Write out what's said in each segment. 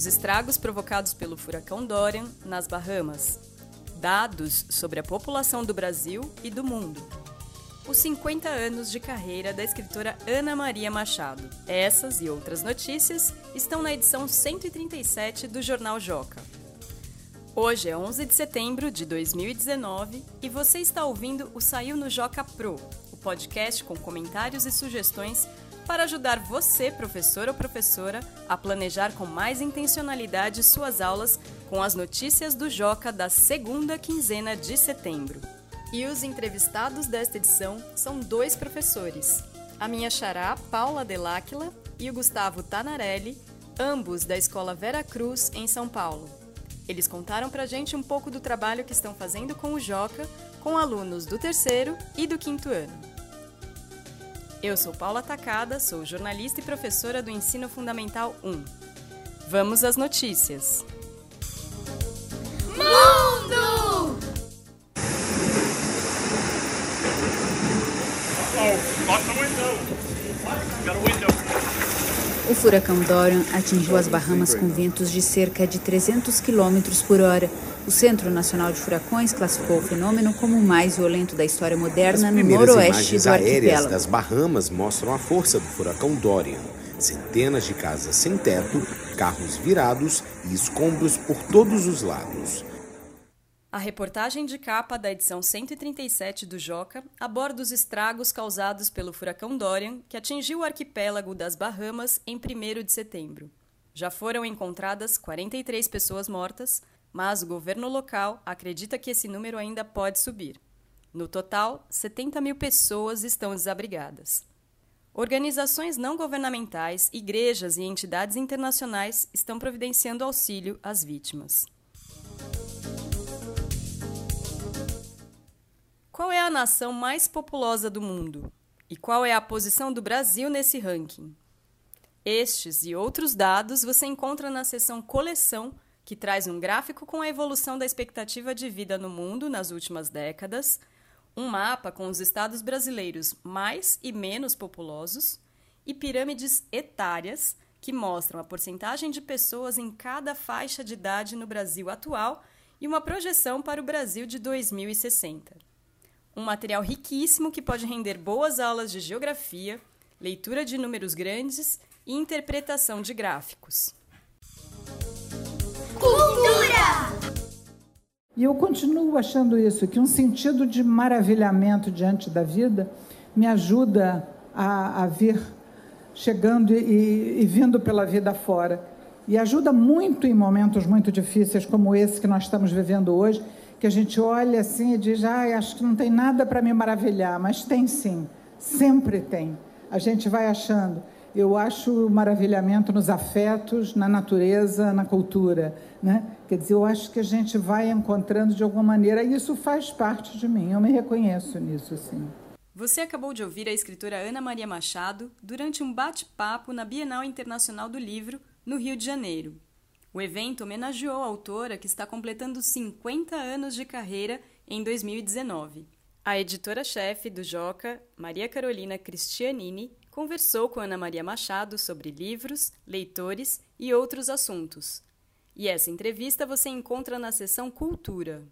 Os estragos provocados pelo furacão Dorian nas Bahamas. Dados sobre a população do Brasil e do mundo. Os 50 anos de carreira da escritora Ana Maria Machado. Essas e outras notícias estão na edição 137 do Jornal Joca. Hoje é 11 de setembro de 2019 e você está ouvindo o Saiu no Joca Pro, o podcast com comentários e sugestões para ajudar você, professor ou professora, a planejar com mais intencionalidade suas aulas com as notícias do Joca da segunda quinzena de setembro. E os entrevistados desta edição são dois professores, a minha xará Paula Deláquila e o Gustavo Tanarelli, ambos da Escola Vera Cruz, em São Paulo. Eles contaram pra gente um pouco do trabalho que estão fazendo com o Joca, com alunos do terceiro e do quinto ano. Eu sou Paula Tacada, sou jornalista e professora do Ensino Fundamental 1. Vamos às notícias. Mundo! O furacão Dorian atingiu as Bahamas com ventos de cerca de 300 km por hora o Centro Nacional de Furacões classificou o fenômeno como o mais violento da história moderna no noroeste do arquipélago. das Bahamas mostram a força do furacão Dorian. Centenas de casas sem teto, carros virados e escombros por todos os lados. A reportagem de capa da edição 137 do Joca aborda os estragos causados pelo furacão Dorian, que atingiu o arquipélago das Bahamas em 1 de setembro. Já foram encontradas 43 pessoas mortas, mas o governo local acredita que esse número ainda pode subir. No total, 70 mil pessoas estão desabrigadas. Organizações não governamentais, igrejas e entidades internacionais estão providenciando auxílio às vítimas. Qual é a nação mais populosa do mundo? E qual é a posição do Brasil nesse ranking? Estes e outros dados você encontra na seção Coleção que traz um gráfico com a evolução da expectativa de vida no mundo nas últimas décadas, um mapa com os estados brasileiros mais e menos populosos e pirâmides etárias que mostram a porcentagem de pessoas em cada faixa de idade no Brasil atual e uma projeção para o Brasil de 2060. Um material riquíssimo que pode render boas aulas de geografia, leitura de números grandes e interpretação de gráficos. Cultura! E eu continuo achando isso, que um sentido de maravilhamento diante da vida me ajuda a, a vir chegando e, e vindo pela vida fora. E ajuda muito em momentos muito difíceis como esse que nós estamos vivendo hoje, que a gente olha assim e diz: ah, acho que não tem nada para me maravilhar, mas tem sim, sempre tem. A gente vai achando. Eu acho maravilhamento nos afetos, na natureza, na cultura. Né? Quer dizer, eu acho que a gente vai encontrando de alguma maneira, e isso faz parte de mim, eu me reconheço nisso, sim. Você acabou de ouvir a escritora Ana Maria Machado durante um bate-papo na Bienal Internacional do Livro, no Rio de Janeiro. O evento homenageou a autora que está completando 50 anos de carreira em 2019. A editora-chefe do Joca, Maria Carolina Cristianini, conversou com Ana Maria Machado sobre livros, leitores e outros assuntos. E essa entrevista você encontra na seção Cultura.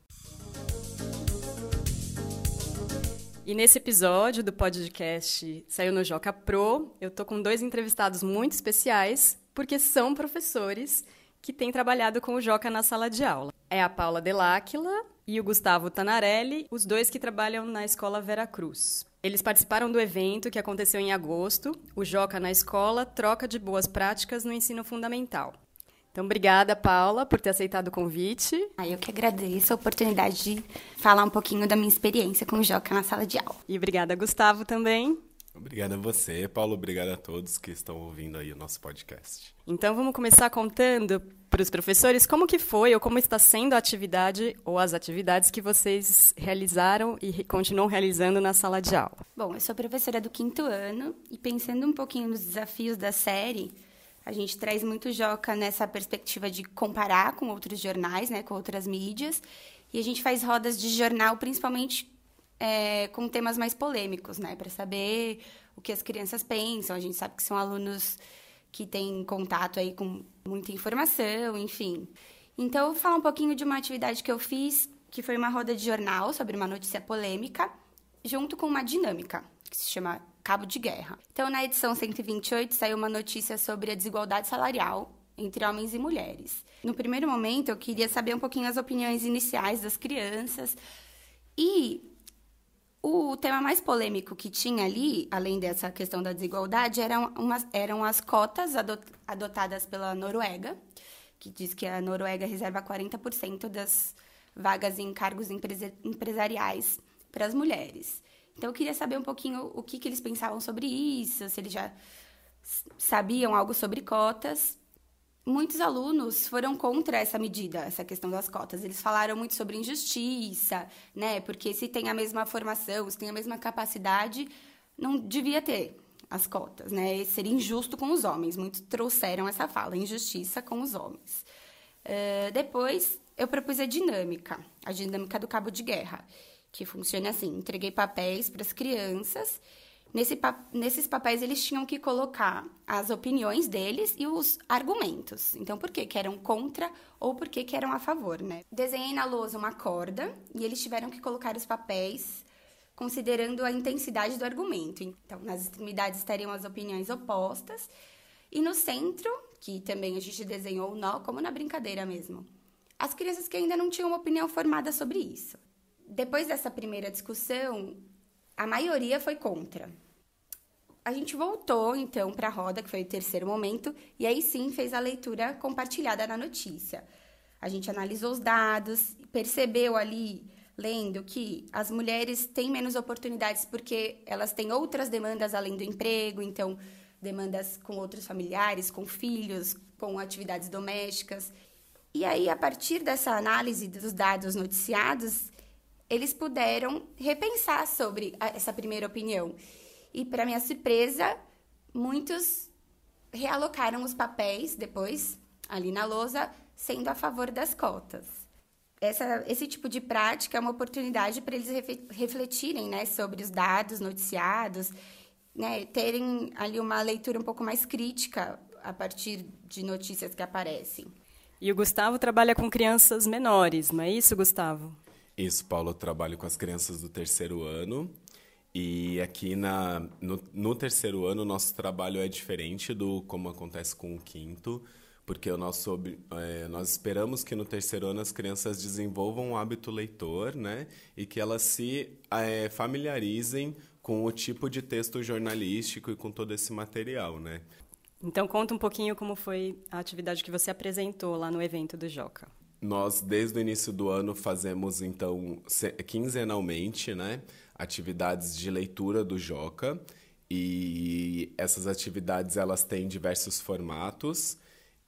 E nesse episódio do podcast Saiu no Joca Pro, eu tô com dois entrevistados muito especiais, porque são professores que têm trabalhado com o Joca na sala de aula. É a Paula Deláquila e o Gustavo Tanarelli, os dois que trabalham na Escola Vera Cruz. Eles participaram do evento que aconteceu em agosto, o Joca na Escola, troca de boas práticas no ensino fundamental. Então, obrigada, Paula, por ter aceitado o convite. Ah, eu que agradeço a oportunidade de falar um pouquinho da minha experiência com o Joca na sala de aula. E obrigada, Gustavo, também. Obrigado a você, Paulo. Obrigado a todos que estão ouvindo aí o nosso podcast. Então, vamos começar contando para os professores como que foi ou como está sendo a atividade ou as atividades que vocês realizaram e continuam realizando na sala de aula. Bom, eu sou professora do quinto ano e pensando um pouquinho nos desafios da série, a gente traz muito Joca nessa perspectiva de comparar com outros jornais, né, com outras mídias, e a gente faz rodas de jornal principalmente é, com temas mais polêmicos, né? Para saber o que as crianças pensam. A gente sabe que são alunos que tem contato aí com muita informação, enfim. Então, eu vou falar um pouquinho de uma atividade que eu fiz, que foi uma roda de jornal sobre uma notícia polêmica, junto com uma dinâmica, que se chama Cabo de Guerra. Então, na edição 128, saiu uma notícia sobre a desigualdade salarial entre homens e mulheres. No primeiro momento, eu queria saber um pouquinho as opiniões iniciais das crianças. E o tema mais polêmico que tinha ali, além dessa questão da desigualdade, eram, umas, eram as cotas adotadas pela Noruega, que diz que a Noruega reserva 40% das vagas em cargos empresariais para as mulheres. Então, eu queria saber um pouquinho o que, que eles pensavam sobre isso, se eles já sabiam algo sobre cotas muitos alunos foram contra essa medida, essa questão das cotas. Eles falaram muito sobre injustiça, né? Porque se tem a mesma formação, se tem a mesma capacidade, não devia ter as cotas, né? Seria injusto com os homens. Muitos trouxeram essa fala, injustiça com os homens. Uh, depois, eu propus a dinâmica, a dinâmica do cabo de guerra, que funciona assim: entreguei papéis para as crianças Nesse, nesses papéis, eles tinham que colocar as opiniões deles e os argumentos. Então, por que, que eram contra ou por que, que eram a favor, né? Desenhei na lousa uma corda e eles tiveram que colocar os papéis considerando a intensidade do argumento. Então, nas extremidades estariam as opiniões opostas e no centro, que também a gente desenhou o nó, como na brincadeira mesmo. As crianças que ainda não tinham uma opinião formada sobre isso. Depois dessa primeira discussão, a maioria foi contra. A gente voltou então para a roda, que foi o terceiro momento, e aí sim fez a leitura compartilhada na notícia. A gente analisou os dados, percebeu ali, lendo, que as mulheres têm menos oportunidades porque elas têm outras demandas além do emprego, então, demandas com outros familiares, com filhos, com atividades domésticas. E aí, a partir dessa análise dos dados noticiados, eles puderam repensar sobre essa primeira opinião. E, para minha surpresa, muitos realocaram os papéis depois, ali na lousa, sendo a favor das cotas. Essa, esse tipo de prática é uma oportunidade para eles refletirem né, sobre os dados noticiados, né, terem ali uma leitura um pouco mais crítica a partir de notícias que aparecem. E o Gustavo trabalha com crianças menores, não é isso, Gustavo? Isso, Paulo, eu trabalho com as crianças do terceiro ano. E aqui na, no, no terceiro ano, nosso trabalho é diferente do como acontece com o quinto, porque o nosso, é, nós esperamos que no terceiro ano as crianças desenvolvam um hábito leitor, né? E que elas se é, familiarizem com o tipo de texto jornalístico e com todo esse material, né? Então conta um pouquinho como foi a atividade que você apresentou lá no evento do Joca. Nós, desde o início do ano, fazemos, então, quinzenalmente, né, atividades de leitura do Joca. E essas atividades, elas têm diversos formatos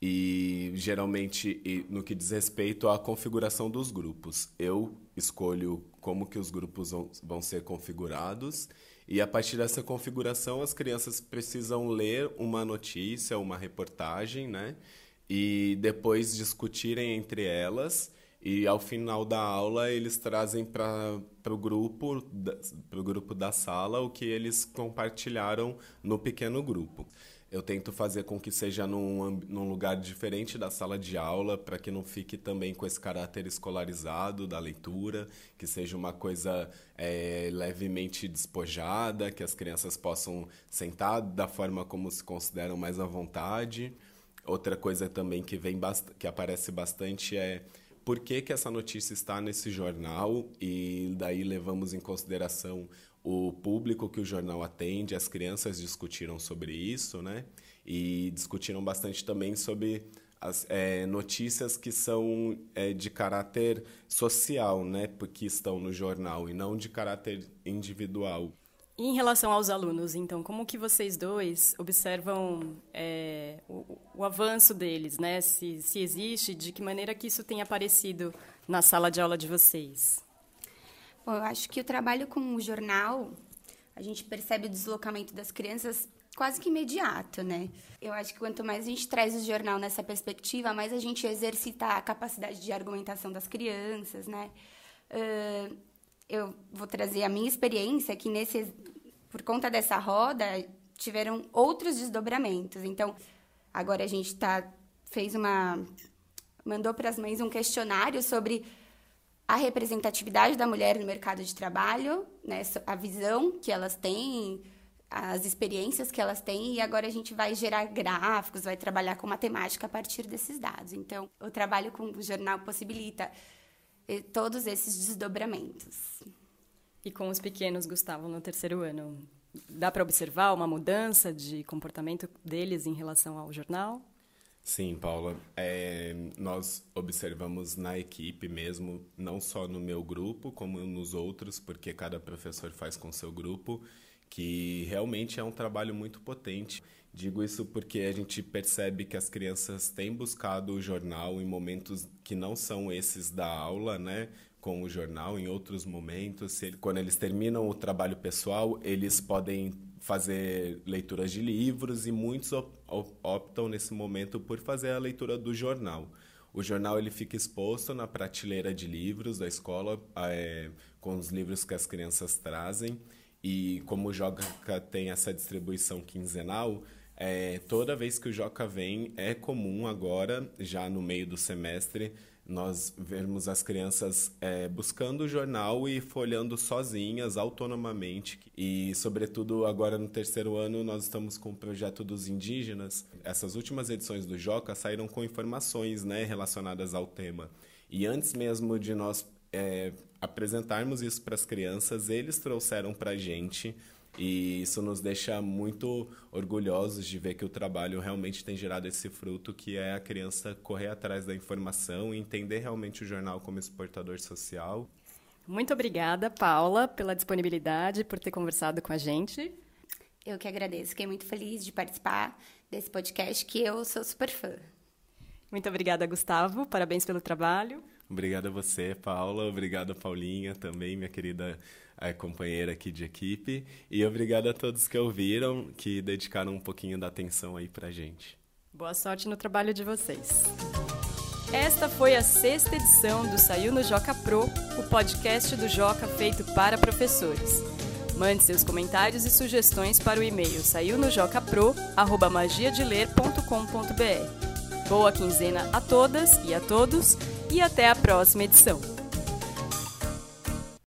e, geralmente, no que diz respeito à configuração dos grupos. Eu escolho como que os grupos vão ser configurados e, a partir dessa configuração, as crianças precisam ler uma notícia, uma reportagem, né? E depois discutirem entre elas. E ao final da aula eles trazem para o grupo para o grupo da sala o que eles compartilharam no pequeno grupo. Eu tento fazer com que seja num, num lugar diferente da sala de aula para que não fique também com esse caráter escolarizado da leitura que seja uma coisa é, levemente despojada que as crianças possam sentar da forma como se consideram mais à vontade Outra coisa também que vem que aparece bastante é por que, que essa notícia está nesse jornal e daí levamos em consideração o público que o jornal atende, as crianças discutiram sobre isso, né? E discutiram bastante também sobre as é, notícias que são é, de caráter social, né? Porque estão no jornal e não de caráter individual. E em relação aos alunos, então, como que vocês dois observam é, o, o, avanço deles, né? Se, se existe, de que maneira que isso tem aparecido na sala de aula de vocês? Bom, eu acho que o trabalho com o jornal, a gente percebe o deslocamento das crianças quase que imediato, né? Eu acho que quanto mais a gente traz o jornal nessa perspectiva, mais a gente exercita a capacidade de argumentação das crianças, né? Uh, eu vou trazer a minha experiência que nesse por conta dessa roda tiveram outros desdobramentos. Então, Agora a gente tá, fez uma. mandou para as mães um questionário sobre a representatividade da mulher no mercado de trabalho, né, a visão que elas têm, as experiências que elas têm, e agora a gente vai gerar gráficos, vai trabalhar com matemática a partir desses dados. Então, o trabalho com o jornal possibilita eh, todos esses desdobramentos. E com os pequenos, Gustavo, no terceiro ano, dá para observar uma mudança de comportamento deles em relação ao jornal? Sim, Paula. É, nós observamos na equipe mesmo, não só no meu grupo, como nos outros, porque cada professor faz com seu grupo, que realmente é um trabalho muito potente. Digo isso porque a gente percebe que as crianças têm buscado o jornal em momentos que não são esses da aula, né? Com o jornal, em outros momentos. Quando eles terminam o trabalho pessoal, eles podem fazer leituras de livros e muitos optam nesse momento por fazer a leitura do jornal. O jornal ele fica exposto na prateleira de livros da escola é, com os livros que as crianças trazem e como o Joca tem essa distribuição quinzenal, é, toda vez que o Joca vem é comum agora, já no meio do semestre, nós vemos as crianças é, buscando o jornal e folhando sozinhas, autonomamente. E, sobretudo, agora no terceiro ano, nós estamos com o projeto dos indígenas. Essas últimas edições do Joca saíram com informações né, relacionadas ao tema. E antes mesmo de nós é, apresentarmos isso para as crianças, eles trouxeram para a gente e isso nos deixa muito orgulhosos de ver que o trabalho realmente tem gerado esse fruto, que é a criança correr atrás da informação e entender realmente o jornal como exportador social. Muito obrigada, Paula, pela disponibilidade, por ter conversado com a gente. Eu que agradeço, fiquei muito feliz de participar desse podcast, que eu sou super fã. Muito obrigada, Gustavo. Parabéns pelo trabalho. Obrigado a você, Paula. Obrigado, Paulinha, também, minha querida a companheira aqui de equipe. E obrigado a todos que ouviram, que dedicaram um pouquinho da atenção aí pra gente. Boa sorte no trabalho de vocês. Esta foi a sexta edição do Saiu no Joca Pro, o podcast do Joca feito para professores. Mande seus comentários e sugestões para o e-mail saiunojocapro@magiadeler.com.br. Boa quinzena a todas e a todos e até a próxima edição.